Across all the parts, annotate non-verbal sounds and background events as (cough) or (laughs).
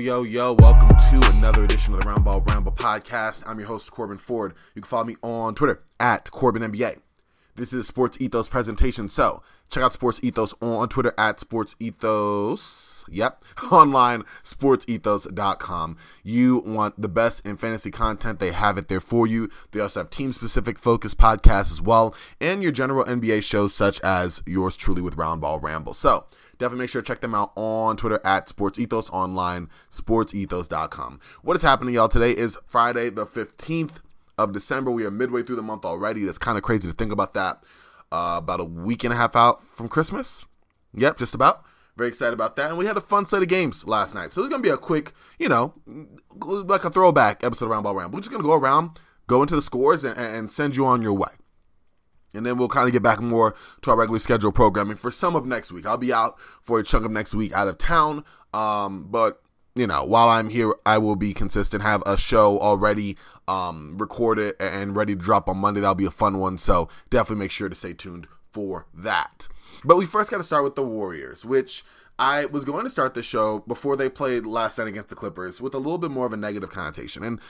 Yo, yo, welcome to another edition of the Roundball Ramble podcast. I'm your host, Corban Ford. You can follow me on Twitter at Corban NBA. This is Sports Ethos presentation, so check out Sports Ethos on Twitter at Sports Ethos. Yep, (laughs) online, sportsethos.com. You want the best in fantasy content, they have it there for you. They also have team specific focus podcasts as well, and your general NBA shows, such as yours truly with Roundball Ramble. So, definitely make sure to check them out on Twitter at Sports Ethos online, sportsethos.com. What is happening, y'all? Today is Friday, the 15th of December. We are midway through the month already. That's kind of crazy to think about that. Uh, about a week and a half out from Christmas. Yep, just about. Very excited about that. And we had a fun set of games last night. So it's going to be a quick, you know, like a throwback episode of Roundball Ramble. We're just going to go around, go into the scores, and, and send you on your way. And then we'll kind of get back more to our regularly scheduled programming for some of next week. I'll be out for a chunk of next week out of town. Um, but you know, while I'm here, I will be consistent. Have a show already um, recorded and ready to drop on Monday. That'll be a fun one. So definitely make sure to stay tuned for that. But we first got to start with the Warriors, which I was going to start the show before they played last night against the Clippers with a little bit more of a negative connotation. And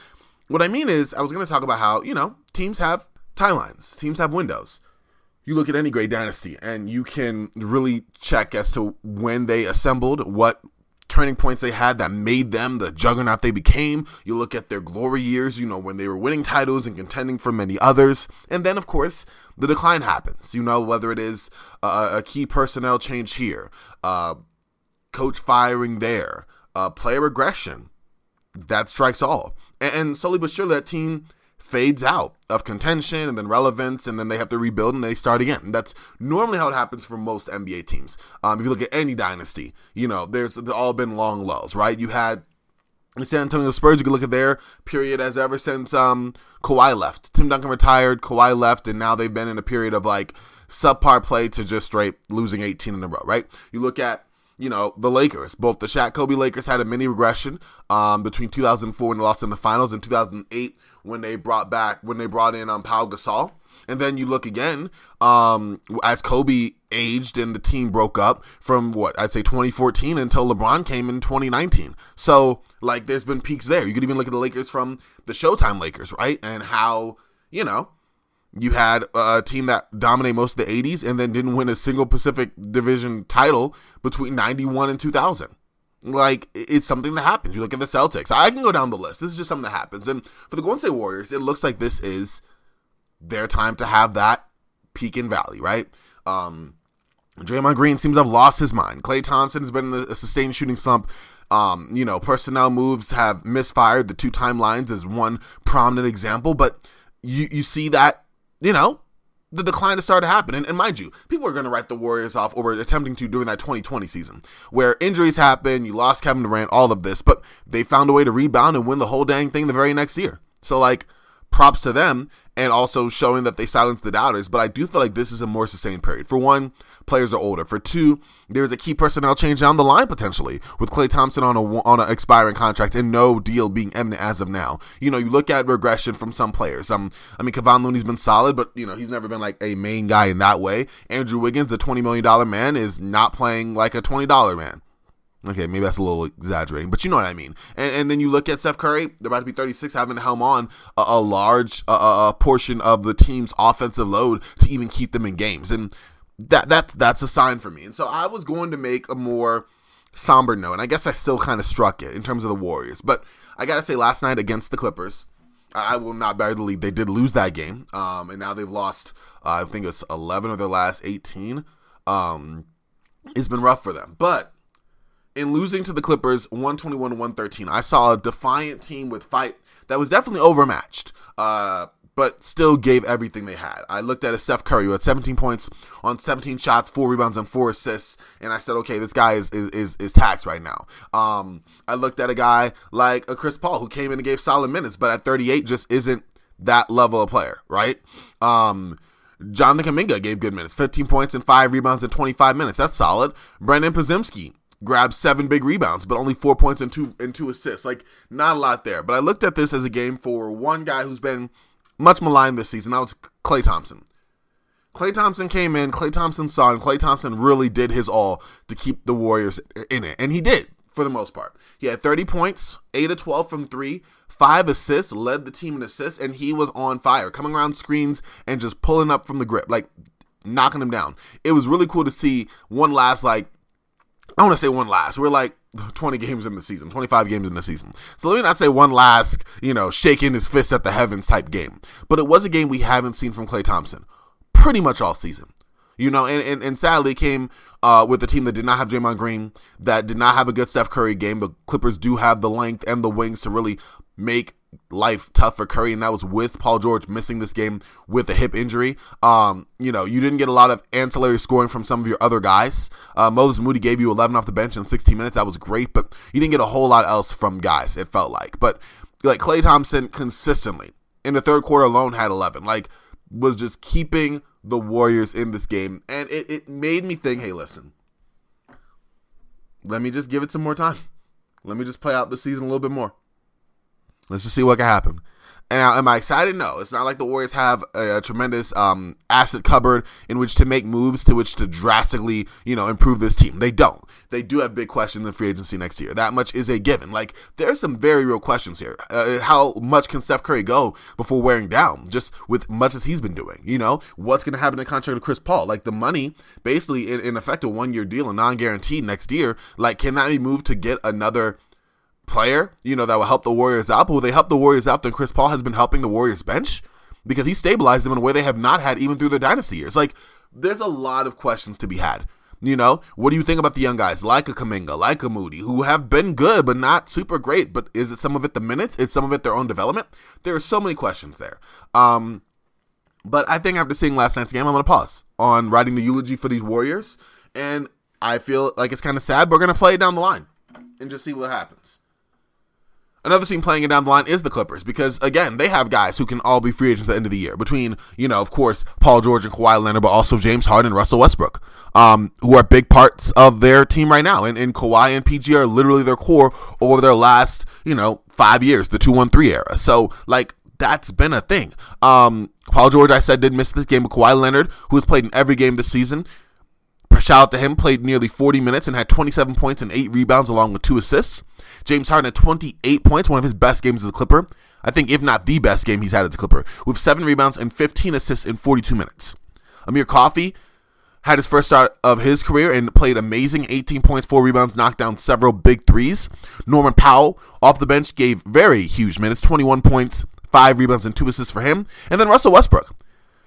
what I mean is, I was going to talk about how you know teams have timelines. Teams have windows. You look at any great dynasty and you can really check as to when they assembled, what turning points they had that made them the juggernaut they became. You look at their glory years, you know, when they were winning titles and contending for many others. And then, of course, the decline happens. You know, whether it is a, key personnel change here, uh, coach firing there, uh, player regression, that strikes all. And, and slowly but surely, that team fades out of contention and then relevance, and then they have to rebuild and they start again. And that's normally how it happens for most NBA teams. Um, if you look at any dynasty, you know, there's all been long lulls, right? You had the San Antonio Spurs, you can look at their period as ever since um, Kawhi left. Tim Duncan retired, Kawhi left, and now they've been in a period of like subpar play to just straight losing 18 in a row, right? You look at you know, the Lakers. Both the Shaq Kobe Lakers had a mini regression um, between 2004 when they lost in the finals and 2008 when they brought back when they brought in um Paul Gasol. And then you look again, um, as Kobe aged and the team broke up from what I'd say 2014 until LeBron came in 2019. So like, there's been peaks there. You could even look at the Lakers from the Showtime Lakers, right? And how you know you had a team that dominated most of the 80s and then didn't win a single Pacific Division title between 91 and 2000. Like it's something that happens. You look at the Celtics. I can go down the list. This is just something that happens. And for the Golden State Warriors, it looks like this is their time to have that peak in valley, right? Um, Draymond Green seems to have lost his mind. Klay Thompson has been in a sustained shooting slump. Um, you know, personnel moves have misfired. The two timelines is one prominent example, but you you see that you know the decline has started to happen. And, mind you, people are going to write the Warriors off or were attempting to during that 2020 season where injuries happen, you lost Kevin Durant, all of this, but they found a way to rebound and win the whole dang thing the very next year. So, like, props to them and also showing that they silenced the doubters. But I do feel like this is a more sustained period. For one, players are older. For two, there's a key personnel change down the line potentially with Klay Thompson on a on an expiring contract and no deal being imminent as of now. You know, you look at regression from some players. Um, I mean, Kevon Looney's been solid, but you know he's never been like a main guy in that way. Andrew Wiggins, a twenty million dollar man, is not playing like a twenty dollar man. Okay, maybe that's a little exaggerating, but you know what I mean. And, and then you look at Steph Curry, they're about to be 36, having to helm on a, a large uh, a portion of the team's offensive load to even keep them in games. And that that that's a sign for me. And so I was going to make a more somber note, and I guess I still kind of struck it in terms of the Warriors. But I gotta say, last night against the Clippers, I will not bury the lead. They did lose that game, um, and now they've lost. Uh, I think it's 11 of their last 18. Um, it's been rough for them, but in losing to the Clippers 121 113, I saw a defiant team with fight that was definitely overmatched. Uh, but still gave everything they had. I looked at a Steph Curry who had 17 points on 17 shots, four rebounds, and four assists, and I said, okay, this guy is is is, is taxed right now. Um, I looked at a guy like a Chris Paul who came in and gave solid minutes, but at 38 just isn't that level of player, right? Um, Jonathan Kuminga gave good minutes, 15 points and five rebounds in 25 minutes. That's solid. Brandon Podziemski grabbed seven big rebounds, but only four points and two and two assists. Like not a lot there. But I looked at this as a game for one guy who's been much maligned this season. That was Klay Thompson. Klay Thompson came in, Klay Thompson saw, and Klay Thompson really did his all to keep the Warriors in it. And he did. for the most part. He had 30 points, 8 of 12 from 3, 5 assists, led the team in assists, and he was on fire, coming around screens and just pulling up from the grip, like knocking them down. It was really cool to see one last, like, I want to say one last. We're like 20 games in the season, 25 games in the season. So let me not say one last, you know, shaking his fist at the heavens type game. But it was a game we haven't seen from Klay Thompson pretty much all season. You know, and, and, and sadly came uh, with a team that did not have Draymond Green, that did not have a good Steph Curry game. The Clippers do have the length and the wings to really make life tough for Curry, and that was with Paul George missing this game with a hip injury. Um, you know, you didn't get a lot of ancillary scoring from some of your other guys. Uh, Moses Moody gave you 11 off the bench in 16 minutes. That was great, but you didn't get a whole lot else from guys, it felt like. But like Klay Thompson consistently in the third quarter alone had 11. Like, was just keeping the Warriors in this game. And it, it made me think, hey, listen, let me just give it some more time. Let me just play out the season a little bit more. Let's just see what can happen. And am I excited? No. It's not like the Warriors have a, a, tremendous um, asset cupboard in which to make moves to which to drastically, you know, improve this team. They don't. They do have big questions in free agency next year. That much is a given. Like there's some very real questions here. Uh, how much can Steph Curry go before wearing down? Just with much as he's been doing. You know, what's going to happen in the contract of Chris Paul? Like the money, basically in, in effect, a one year deal, a non guaranteed next year. Like can that be moved to get another? Player, you know, that will help the Warriors out. But will they help the Warriors out then Chris Paul has been helping the Warriors bench? Because he stabilized them in a way they have not had even through their dynasty years. Like, there's a lot of questions to be had. You know, what do you think about the young guys like a Kuminga, like a Moody, who have been good but not super great? But is it some of it the minutes? Is some of it their own development? There are so many questions there. Um, but I think after seeing last night's game, I'm going to pause on writing the eulogy for these Warriors. And I feel like it's kind of sad. But We're going to play it down the line and just see what happens. Another team playing it down the line is the Clippers because again they have guys who can all be free agents at the end of the year. Between you know of course Paul George and Kawhi Leonard, but also James Harden and Russell Westbrook, um, who are big parts of their team right now. And, and Kawhi and PG are literally their core over their last you know five years, the two one three era. So like that's been a thing. Um, Paul George, I said, did miss this game, but Kawhi Leonard, who has played in every game this season, shout out to him, played nearly 40 minutes and had 27 points and eight rebounds along with two assists. James Harden had 28 points, one of his best games as a Clipper. I think, if not the best game he's had as a Clipper, with seven rebounds and 15 assists in 42 minutes. Amir Coffey had his first start of his career and played amazing 18 points, four rebounds, knocked down several big threes. Norman Powell off the bench gave very huge minutes 21 points, five rebounds, and two assists for him. And then Russell Westbrook,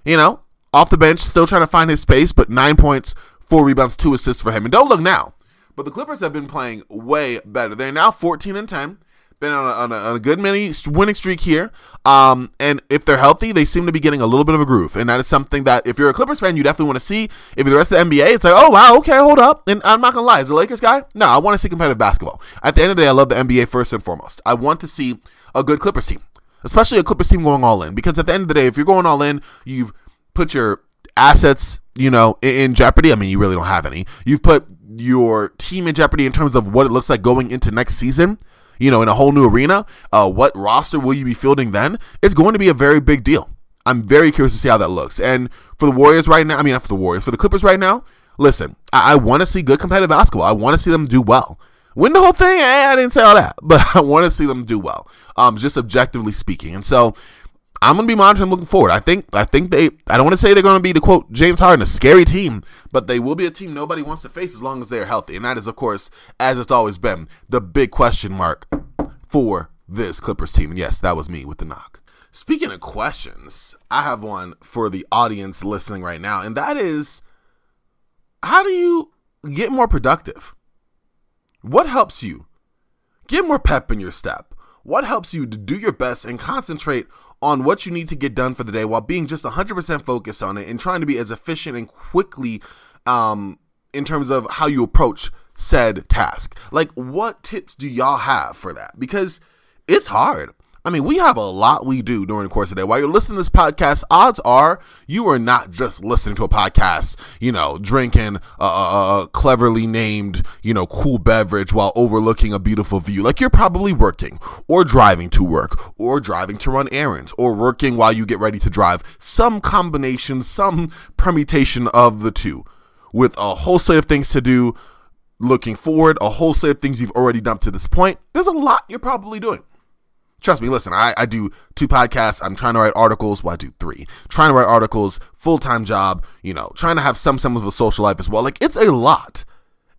you know, off the bench, still trying to find his space, but nine points, four rebounds, two assists for him. And don't look now. But the Clippers have been playing way better. They're now 14 and 10. Been on a, on a, on a good many winning streak here. Um, and if they're healthy, they seem to be getting a little bit of a groove. And that is something that if you're a Clippers fan, you definitely want to see. If you're the rest of the NBA, it's like, oh wow, okay, hold up. And I'm not gonna lie, as a Lakers guy, no, I want to see competitive basketball. At the end of the day, I love the NBA first and foremost. I want to see a good Clippers team, especially a Clippers team going all in. Because at the end of the day, if you're going all in, you've put your assets, you know, in jeopardy. I mean, you really don't have any. You've put your team in jeopardy in terms of what it looks like going into next season, you know, in a whole new arena, uh, what roster will you be fielding then? It's going to be a very big deal. I'm very curious to see how that looks. And for the Warriors right now, I mean, not for the Warriors, for the Clippers right now, listen, I, I want to see good competitive basketball. I want to see them do well. Win the whole thing? Eh, I didn't say all that, (laughs) but I want to see them do well, um, just objectively speaking. And so I'm gonna be monitoring looking forward. I think I think they I don't want to say they're gonna be the quote James Harden, a scary team, but they will be a team nobody wants to face as long as they are healthy. And that is of course, as it's always been, the big question mark for this Clippers team. And yes, that was me with the knock. Speaking of questions, I have one for the audience listening right now, and that is how do you get more productive? What helps you get more pep in your step? What helps you to do your best and concentrate on what you need to get done for the day while being just 100% focused on it and trying to be as efficient and quickly um, in terms of how you approach said task. Like, what tips do y'all have for that? Because it's hard. I mean, we have a lot we do during the course of the day. While you're listening to this podcast, odds are you are not just listening to a podcast, you know, drinking a, a, a, cleverly named, you know, cool beverage while overlooking a beautiful view. Like you're probably working or driving to work or driving to run errands or working while you get ready to drive. Some combination, some permutation of the two with a whole slate of things to do looking forward, a whole set of things you've already done to this point. There's a lot you're probably doing. Trust me, listen, I, I do two podcasts. I'm trying to write articles. Well, I do three. Trying to write articles, full time job, you know, trying to have some semblance of a social life as well. Like, it's a lot.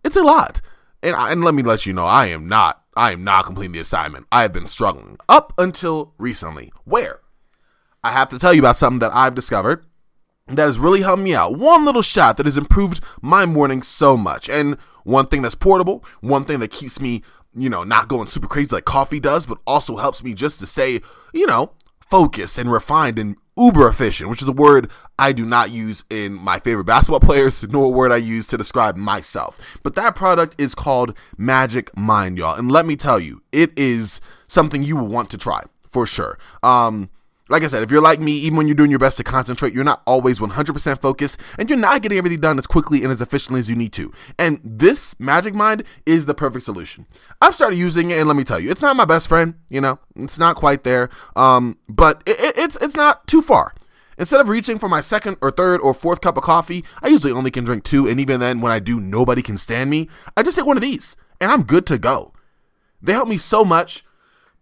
It's a lot. And, I, and let me let you know, I am not, I am not completing the assignment. I have been struggling up until recently. Where? I have to tell you about something that I've discovered that has really helped me out. One little shot that has improved my morning so much. And one thing that's portable, one thing that keeps me you know, not going super crazy like coffee does, but also helps me just to stay, you know, focused and refined and uber efficient, which is a word I do not use in my favorite basketball (laughs) players, nor a word I use to describe myself. But that product is called Magic Mind, y'all. And let me tell you, it is something you will want to try for sure. Um, like I said, if you're like me, even when you're doing your best to concentrate, you're not always 100% focused and you're not getting everything done as quickly and as efficiently as you need to. And this Magic Mind is the perfect solution. I've started using it, and let me tell you, it's not my best friend. You know, it's not quite there, um, but it, it, it's it's not too far. Instead of reaching for my second or third or fourth cup of coffee, I usually only can drink two, and even then, when I do, nobody can stand me. I just take one of these, and I'm good to go. They help me so much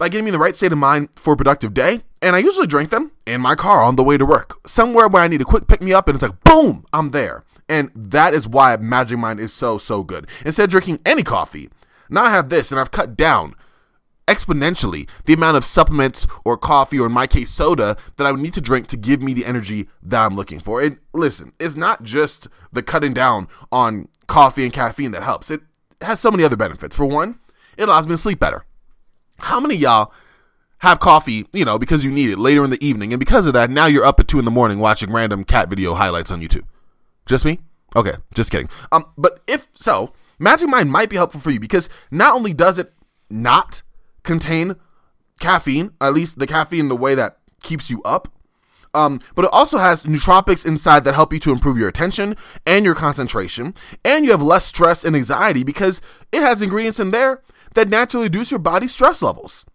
by getting me in the right state of mind for a productive day. And I usually drink them in my car on the way to work, somewhere where I need a quick pick me up, and it's like, boom, I'm there. And that is why Magic Mind is so, so good. Instead of drinking any coffee, now I have this, and I've cut down exponentially the amount of supplements or coffee, or in my case, soda, that I would need to drink to give me the energy that I'm looking for. And listen, it's not just the cutting down on coffee and caffeine that helps, it has so many other benefits. For one, it allows me to sleep better. How many y'all have coffee, you know, because you need it later in the evening, and because of that, now you're up at two in the morning watching random cat video highlights on YouTube? Just me? Okay, just kidding. Um, but if so, Magic Mind might be helpful for you because not only does it not contain caffeine, at least the caffeine the way that keeps you up, um, but it also has nootropics inside that help you to improve your attention and your concentration, and you have less stress and anxiety because it has ingredients in there that naturally reduce your body's stress levels.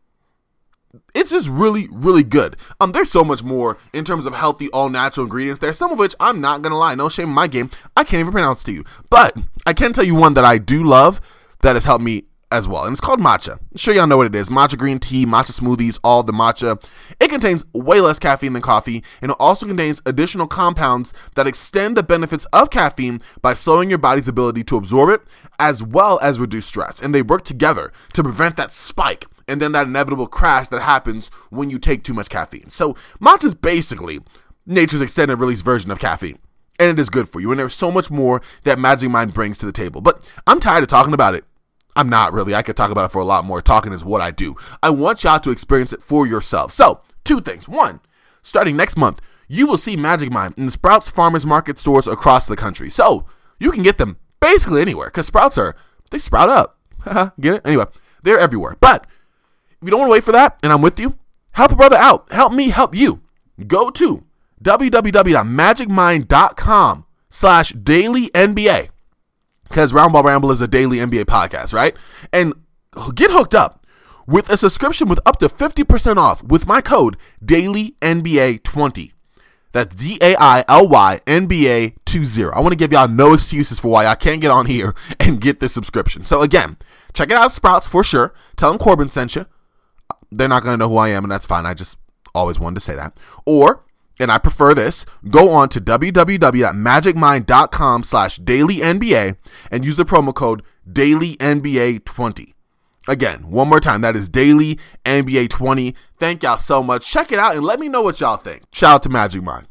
It's just really, really good. Um, there's so much more in terms of healthy, all natural ingredients there. Some of which I'm not gonna lie, no shame in my game. I can't even pronounce to you, but I can tell you one that I do love that has helped me as well, and it's called matcha. I'm sure y'all know what it is. Matcha green tea, matcha smoothies, all the matcha. It contains way less caffeine than coffee, and it also contains additional compounds that extend the benefits of caffeine by slowing your body's ability to absorb it, as well as reduce stress. And they work together to prevent that spike and then that inevitable crash that happens when you take too much caffeine. So matcha is basically nature's extended release version of caffeine. And it is good for you. And there's so much more that Magic Mind brings to the table. But I'm tired of talking about it. I'm not really. I could talk about it for a lot more. Talking is what I do. I want y'all to experience it for yourself. So, two things. One, starting next month, you will see Magic Mind in the Sprouts Farmers Market stores across the country. So, you can get them basically anywhere because Sprouts are, they sprout up. (laughs) get it? Anyway, they're everywhere. But if you don't want to wait for that, and I'm with you, help a brother out. Help me help you. Go to www.magicmind.com slash daily NBA because Roundball Ramble is a daily NBA podcast, right? And get hooked up with a subscription with up to 50% off with my code DailyNBA20. That's D A I L Y N B A 20. I want to give y'all no excuses for why I can't get on here (laughs) and get this subscription. So, again, check it out, Sprouts, for sure. Tell them Corban sent you. They're not going to know who I am, and that's fine. I just always wanted to say that. Or and I prefer this, go on to www.magicmind.com slash dailynba and use the promo code dailynba20. Again, one more time, that is Daily NBA 20. Thank y'all so much. Check it out and let me know what y'all think. Shout out to Magic Mind.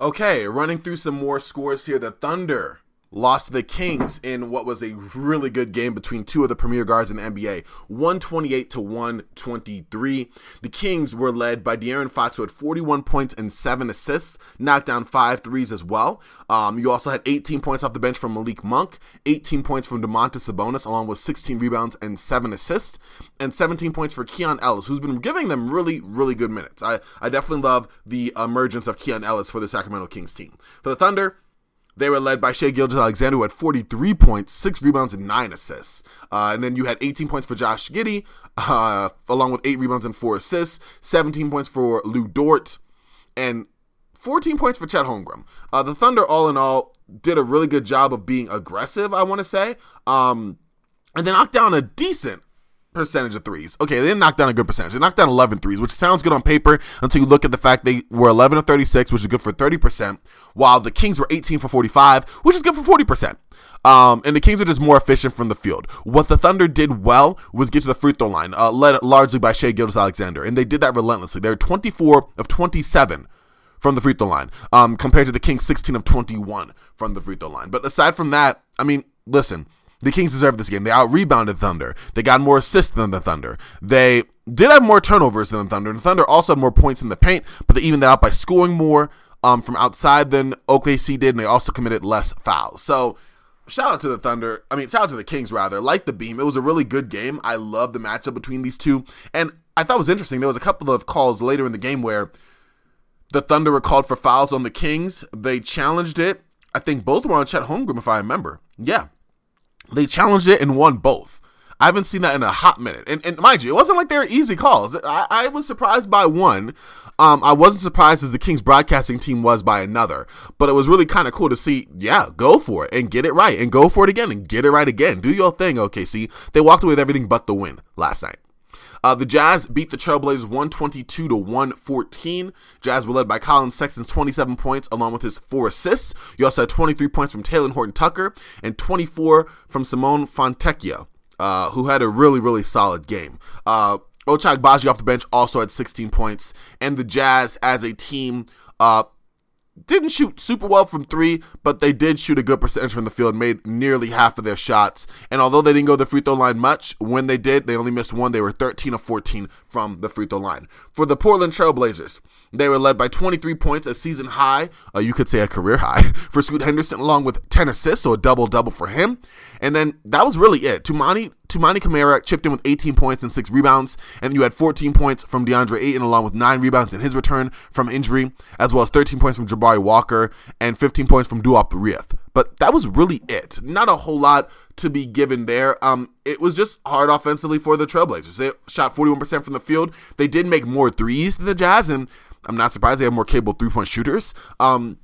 Okay, running through some more scores here. The Thunder lost to the Kings in what was a really good game between two of the premier guards in the NBA, 128 to 123. The Kings were led by De'Aaron Fox, who had 41 points and seven assists, knocked down five threes as well. Um, you also had 18 points off the bench from Malik Monk, 18 points from Domantas Sabonis, along with 16 rebounds and seven assists, and 17 points for Keon Ellis, who's been giving them really, really good minutes. I, I definitely love the emergence of Keon Ellis for the Sacramento Kings team. For the Thunder, they were led by Shai Gilgeous-Alexander, who had 43 points, six rebounds, and nine assists. Uh, and then you had 18 points for Josh Giddey, uh, along with eight rebounds and four assists, 17 points for Lu Dort, and 14 points for Chet Holmgren. Uh, the Thunder, all in all, did a really good job of being aggressive, I want to say. Um, and they knocked down a decent percentage of threes. Okay, they didn't knock down a good percentage. They knocked down 11 threes, which sounds good on paper until you look at the fact they were 11 of 36, which is good for 30%, while the Kings were 18 for 45, which is good for 40%. Um, and the Kings are just more efficient from the field. What the Thunder did well was get to the free throw line, uh, led largely by Shai Gilgeous-Alexander, and they did that relentlessly. They're 24 of 27 from the free throw line, um, compared to the Kings 16 of 21 from the free throw line. But aside from that, I mean, listen, the Kings deserved this game. They out rebounded Thunder. They got more assists than the Thunder. They did have more turnovers than the Thunder, and the Thunder also had more points in the paint, but they evened that out by scoring more um, from outside than OKC did, and they also committed less fouls. So shout out to the Thunder. I mean, shout out to the Kings rather. Like the beam, it was a really good game. I love the matchup between these two, and I thought it was interesting. There was a couple of calls later in the game where the Thunder were called for fouls on the Kings. They challenged it. I think both were on Chet Holmgren, if I remember. Yeah, they challenged it and won both. I haven't seen that in a hot minute. And, and mind you, it wasn't like they were easy calls. I, I was surprised by one. Um, I wasn't surprised as the Kings broadcasting team was by another, but it was really kind of cool to see. Yeah, go for it and get it right, and go for it again and get it right again. Do your thing, OKC. They walked away with everything but the win last night. Uh, the Jazz beat the Trailblazers 122 to 114. Jazz were led by Collin Sexton, 27 points, along with his four assists. You also had 23 points from Talen Horton Tucker and 24 from Simone Fontecchio, uh, who had a really, really solid game. Uh, Ochai Agbaji off the bench also had 16 points, and the Jazz as a team uh, didn't shoot super well from three, but they did shoot a good percentage from the field, made nearly half of their shots. And although they didn't go to the free throw line much, when they did, they only missed one. They were 13 of 14 from the free throw line. For the Portland Trailblazers, they were led by 23 points, a season high, uh, you could say a career high, (laughs) for Scoot Henderson, along with 10 assists, so a double double for him. And then that was really it. Toumani Toumani Camara chipped in with 18 points and six rebounds, and you had 14 points from DeAndre Ayton, along with nine rebounds in his return from injury, as well as 13 points from Jabari Walker and 15 points from Duop Reath. But that was really it. Not a whole lot to be given there. Um, it was just hard offensively for the Trailblazers. They shot 41% from the field. They did make more threes than the Jazz, and I'm not surprised they have more capable three point shooters. Um,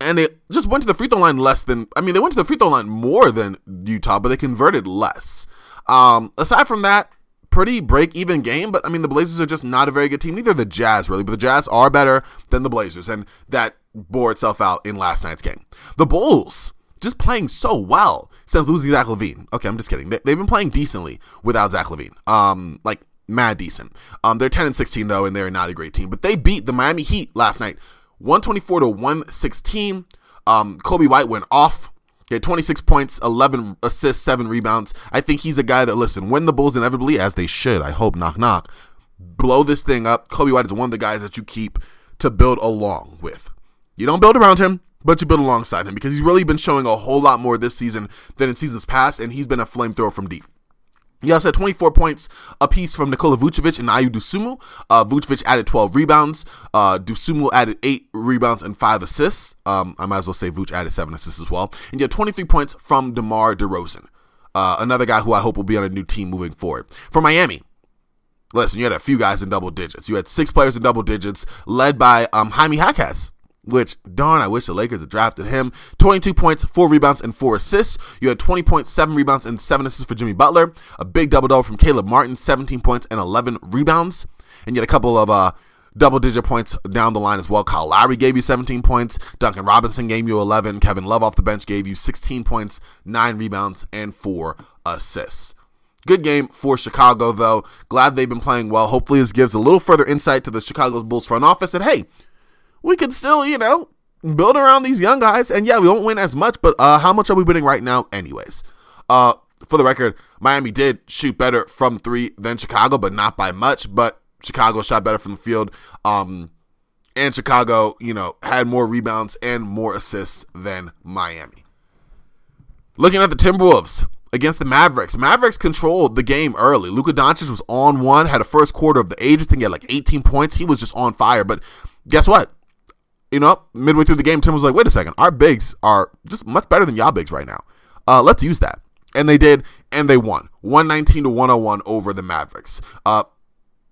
and it just went to the free throw line less than I mean they went to the free throw line more than Utah, but they converted less. Um, aside from that, pretty break even game, but I mean the Blazers are just not a very good team. Neither the Jazz really, but the Jazz are better than the Blazers, and that bore itself out in last night's game. The Bulls just playing so well since losing Zach LaVine. Okay, I'm just kidding. They, have been playing decently without Zach LaVine. Um, like mad decent. Um, they're 10 and 16 though, and they're not a great team. But they beat the Miami Heat last night 124 to 116. Um, Coby White went off. He had 26 points, 11 assists, 7 rebounds. I think he's a guy that, listen, when the Bulls inevitably, as they should, I hope, knock, knock, blow this thing up, Coby White is one of the guys that you keep to build along with. You don't build around him, but you build alongside him because he's really been showing a whole lot more this season than in seasons past, and he's been a flamethrower from deep. He also had 24 points apiece from Nikola Vucevic and Ayo Dosunmu. Uh, Vucevic added 12 rebounds. Uh, Dosunmu added 8 rebounds and 5 assists. Um, I might as well say Vuce added 7 assists as well. And you had 23 points from DeMar DeRozan. Uh, another guy who I hope will be on a new team moving forward. For Miami, listen, you had a few guys in double digits. You had six players in double digits, led by um, Jaime Jaquez which darn, I wish the Lakers had drafted him. 22 points, 4 rebounds, and 4 assists. You had 20 points, 7 rebounds, and 7 assists for Jimmy Butler. A big double double from Caleb Martin, 17 points and 11 rebounds. And you had a couple of uh, double digit points down the line as well. Kyle Lowry gave you 17 points. Duncan Robinson gave you 11. Kevin Love off the bench gave you 16 points, 9 rebounds, and 4 assists. Good game for Chicago, though. Glad they've been playing well. Hopefully, this gives a little further insight to the Chicago Bulls front office that, hey, we could still, you know, build around these young guys. And yeah, we won't win as much, but uh, how much are we winning right now, anyways? Uh, for the record, Miami did shoot better from three than Chicago, but not by much. But Chicago shot better from the field. Um, and Chicago, you know, had more rebounds and more assists than Miami. Looking at the Timberwolves against the Mavericks, Mavericks controlled the game early. Luka Doncic was on one, had a first quarter of the ages thing, had like 18 points. He was just on fire. But guess what? You know, midway through the game, Tim was like, wait a second, our bigs are just much better than y'all bigs right now. Uh, let's use that. And they did, and they won 119 to 101 over the Mavericks. Uh,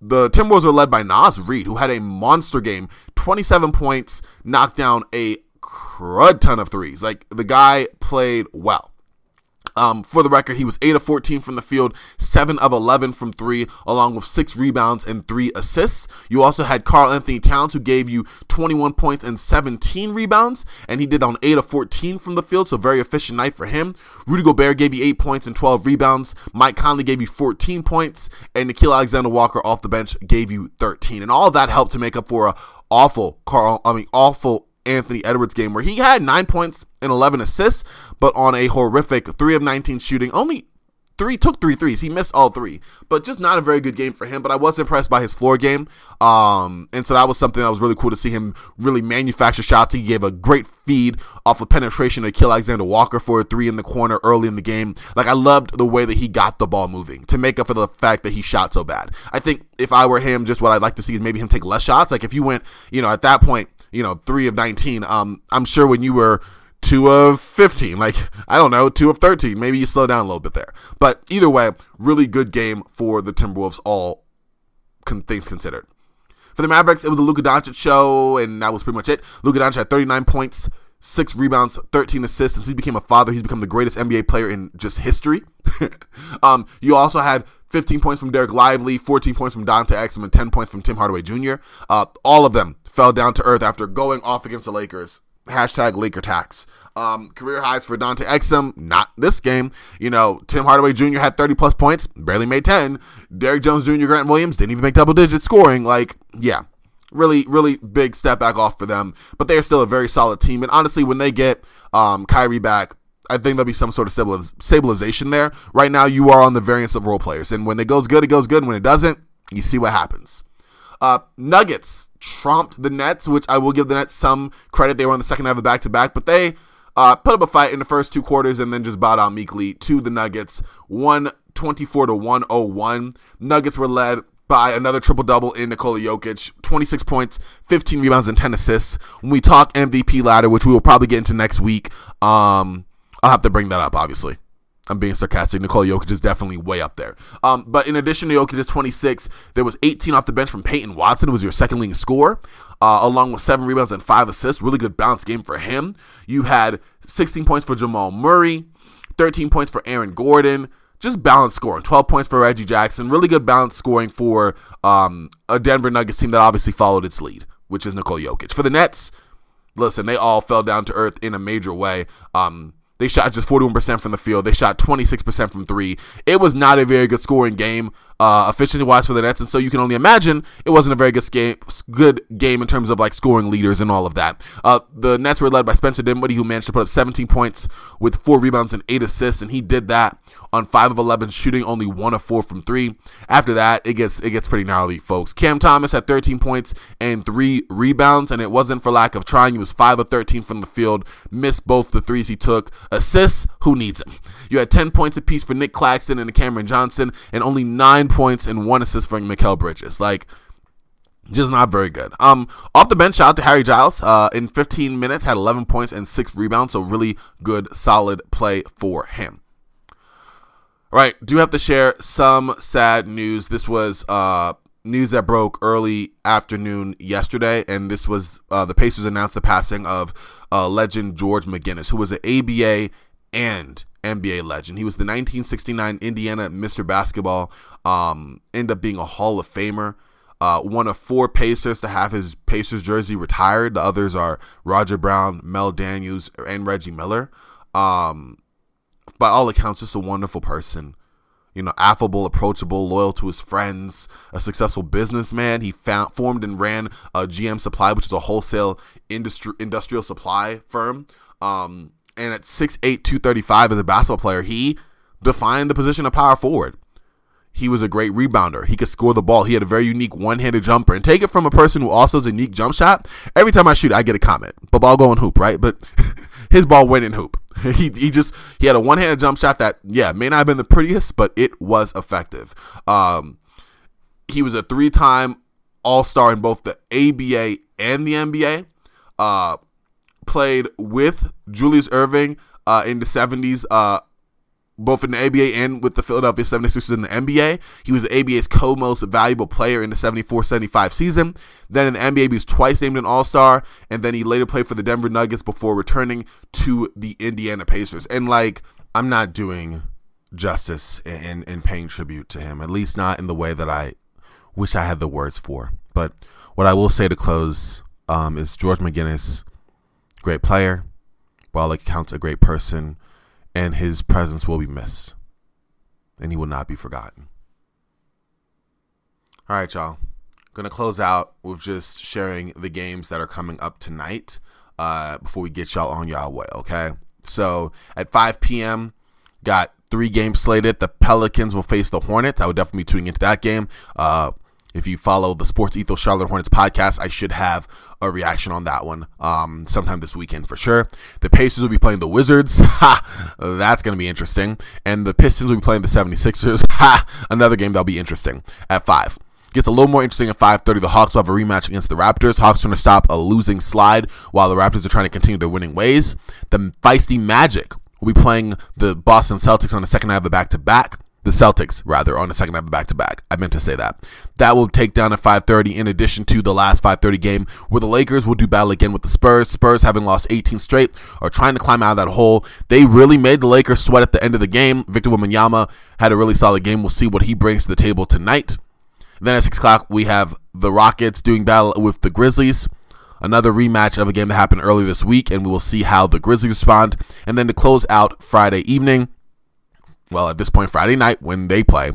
the Timberwolves were led by Naz Reid, who had a monster game 27 points, knocked down a crud ton of threes. Like, the guy played well. Um, for the record, he was 8 of 14 from the field, 7 of 11 from 3, along with 6 rebounds and 3 assists. You also had Karl-Anthony Towns, who gave you 21 points and 17 rebounds, and he did on 8 of 14 from the field, so very efficient night for him. Rudy Gobert gave you 8 points and 12 rebounds. Mike Conley gave you 14 points, and Nickeil Alexander Walker off the bench gave you 13. And all that helped to make up for a awful Carl, I mean, awful Anthony Edwards game where he had nine points and 11 assists, but on a horrific 3 of 19 shooting, only three took three threes. He missed all three, but just not a very good game for him. But I was impressed by his floor game, um, and so that was something that was really cool to see him really manufacture shots. He gave a great feed off of penetration to Nickeil Alexander Walker for a three in the corner early in the game. Like I loved the way that he got the ball moving to make up for the fact that he shot so bad. I think if I were him, just what I'd like to see is maybe him take less shots. Like if you went, you know, at that point you know, three of 19. Um, I'm sure when you were two of 15, like, I don't know, two of 13, maybe you slow down a little bit there. But either way, really good game for the Timberwolves, all con- things considered. For the Mavericks, it was the Luka Doncic show, and that was pretty much it. Luka Doncic had 39 points, six rebounds, 13 assists. Since he became a father, he's become the greatest NBA player in just history. (laughs) um, you also had 15 points from Dereck Lively, 14 points from Dante Exum, and 10 points from Tim Hardaway Jr. Uh, all of them fell down to earth after going off against the Lakers. Hashtag Laker tax. Um, career highs for Dante Exum, not this game. You know, Tim Hardaway Jr. had 30 plus points, barely made 10. Derrick Jones Jr., Grant Williams didn't even make double digit scoring. Like, yeah, really, really big step back off for them. But they are still a very solid team. And honestly, when they get um, Kyrie back, I think there'll be some sort of stabilization there. Right now, you are on the variance of role players, and when it goes good, it goes good. When it doesn't, you see what happens. Uh, Nuggets trumped the Nets, which I will give the Nets some credit. They were on the second half of back to back, but they uh, put up a fight in the first two quarters and then just bowed out meekly to the Nuggets. 124 to 101. Nuggets were led by another triple double in Nikola Jokic, 26 points, 15 rebounds, and 10 assists. When we talk MVP ladder, which we will probably get into next week, um, I'll have to bring that up, obviously. I'm being sarcastic. Nikola Jokic is definitely way up there. Um, but in addition to Jokic's 26, there was 18 off the bench from Peyton Watson, who was your second leading scorer, uh, along with seven rebounds and five assists. Really good balance game for him. You had 16 points for Jamal Murray, 13 points for Aaron Gordon. Just balanced scoring. 12 points for Reggie Jackson. Really good balance scoring for um, a Denver Nuggets team that obviously followed its lead, which is Nikola Jokic. For the Nets, listen, they all fell down to earth in a major way. Um, they shot just 41% from the field. They shot 26% from three. It was not a very good scoring game, uh, efficiency wise for the Nets, and so you can only imagine it wasn't a very good game, good game in terms of like scoring leaders and all of that. Uh, the Nets were led by Spencer Dinwiddie, who managed to put up 17 points with four rebounds and eight assists, and he did that on five of 11, shooting only one of four from three. After that, it gets it gets pretty gnarly, folks. Cam Thomas had 13 points and three rebounds, and it wasn't for lack of trying. He was five of 13 from the field, missed both the threes he took. Assists, who needs them? You had 10 points apiece for Nic Claxton and Cameron Johnson, and only nine points and one assist for Mikal Bridges. Like just not very good. Um, off the bench, shout out to Harry Giles. Uh, in 15 minutes, had 11 points and six rebounds, so really good, solid play for him. All right, do have to share some sad news. This was uh, news that broke early afternoon yesterday, and this was uh, the Pacers announced the passing of uh, legend George McGinnis, who was an ABA and NBA legend. He was the 1969 Indiana Mr. Basketball, um, ended up being a Hall of Famer. Uh, one of four Pacers to have his Pacers jersey retired. The others are Roger Brown, Mel Daniels, and Reggie Miller. Um, by all accounts, just a wonderful person. You know, affable, approachable, loyal to his friends, a successful businessman. He found, formed and ran a GM Supply, which is a wholesale industry industrial supply firm. Um, and at 6'8", 235 as a basketball player, he defined the position of power forward. He was a great rebounder. He could score the ball. He had a very unique one-handed jumper. And take it from a person who also has a unique jump shot. Every time I shoot, I get a comment. But ball going hoop, right? But (laughs) his ball went in hoop. (laughs) he, he just he had a one-handed jump shot that yeah may not have been the prettiest, but it was effective. Um, he was a three-time All-Star in both the ABA and the NBA. Uh, played with Julius Erving uh, in the 70s. Uh, both in the ABA and with the Philadelphia 76ers in the NBA. He was the ABA's co most valuable player in the 74 75 season. Then in the NBA, he was twice named an All Star, and then he later played for the Denver Nuggets before returning to the Indiana Pacers. And like, I'm not doing justice in, in paying tribute to him, at least not in the way that I wish I had the words for. But what I will say to close um, is George McGinnis, great player, by all accounts, a great person, and his presence will be missed, and he will not be forgotten. All right, y'all. Gonna close out with just sharing the games that are coming up tonight uh, before we get y'all on y'all way. Okay, so at 5 p.m. got three games slated. The Pelicans will face the Hornets. I would definitely be tuning into that game. Uh, if you follow the Sports Ethos Charlotte Hornets podcast, I should have a reaction on that one um, sometime this weekend for sure. The Pacers will be playing the Wizards. (laughs) Ha! That's going to be interesting. And the Pistons will be playing the 76ers. (laughs) Ha! Another game that'll be interesting at 5. Gets a little more interesting at 5:30. The Hawks will have a rematch against the Raptors. Hawks trying to stop a losing slide while the Raptors are trying to continue their winning ways. The feisty Magic will be playing the Boston Celtics on the second half of the back to back the Celtics rather on the second half of back to back. I meant to say that. That will take down at 5:30 in addition to the last 5:30 game where the Lakers will do battle again with the Spurs. Spurs having lost 18 straight are trying to climb out of that hole. They really made the Lakers sweat at the end of the game. Victor Wembanyama had a really solid game. We'll see what he brings to the table tonight. Then at 6 o'clock, we have the Rockets doing battle with the Grizzlies. Another rematch of a game that happened earlier this week, and we will see how the Grizzlies respond. And then to close out Friday evening, well, at this point, Friday night when they play,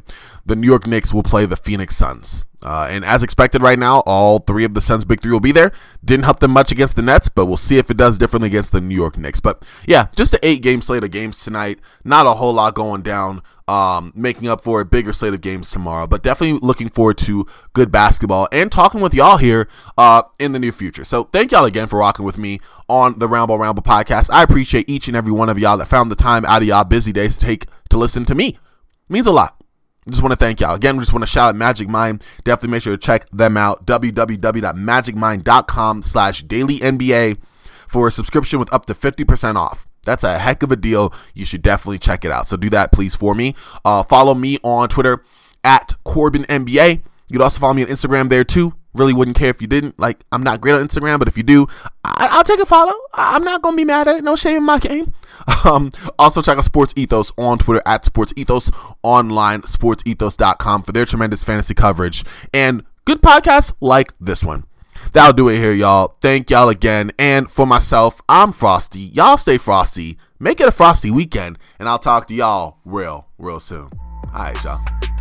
the New York Knicks will play the Phoenix Suns. Uh, and as expected right now, all three of the Suns' big three will be there. Didn't help them much against the Nets, but we'll see if it does differently against the New York Knicks. But yeah, just an eight game slate of games tonight. Not a whole lot going down, um, making up for a bigger slate of games tomorrow. But definitely looking forward to good basketball and talking with y'all here uh, in the near future. So thank y'all again for rocking with me on the Ramble Ramble podcast. I appreciate each and every one of y'all that found the time out of y'all busy days to take to listen to me. It means a lot. Just want to thank y'all. Again, just want to shout out Magic Mind. Definitely make sure to check them out. www.magicmind.com slash daily NBA for a subscription with up to 50% off. That's a heck of a deal. You should definitely check it out. So do that, please, for me. Uh, follow me on Twitter at Corban NBA. You can also follow me on Instagram there too. Really wouldn't care if you didn't. Like, I'm not great on Instagram, but if you do, I- will take a follow. I- I'm not to be mad at it. No shame in my game. (laughs) Um, also, check out Sports Ethos on Twitter at Sports Ethos, online, sportsethos.com for their tremendous fantasy coverage and good podcasts like this one. That'll do it here, y'all. Thank y'all again. And for myself, I'm Frosty. Y'all stay frosty. Make it a frosty weekend. And I'll talk to y'all real, real soon. All right, y'all.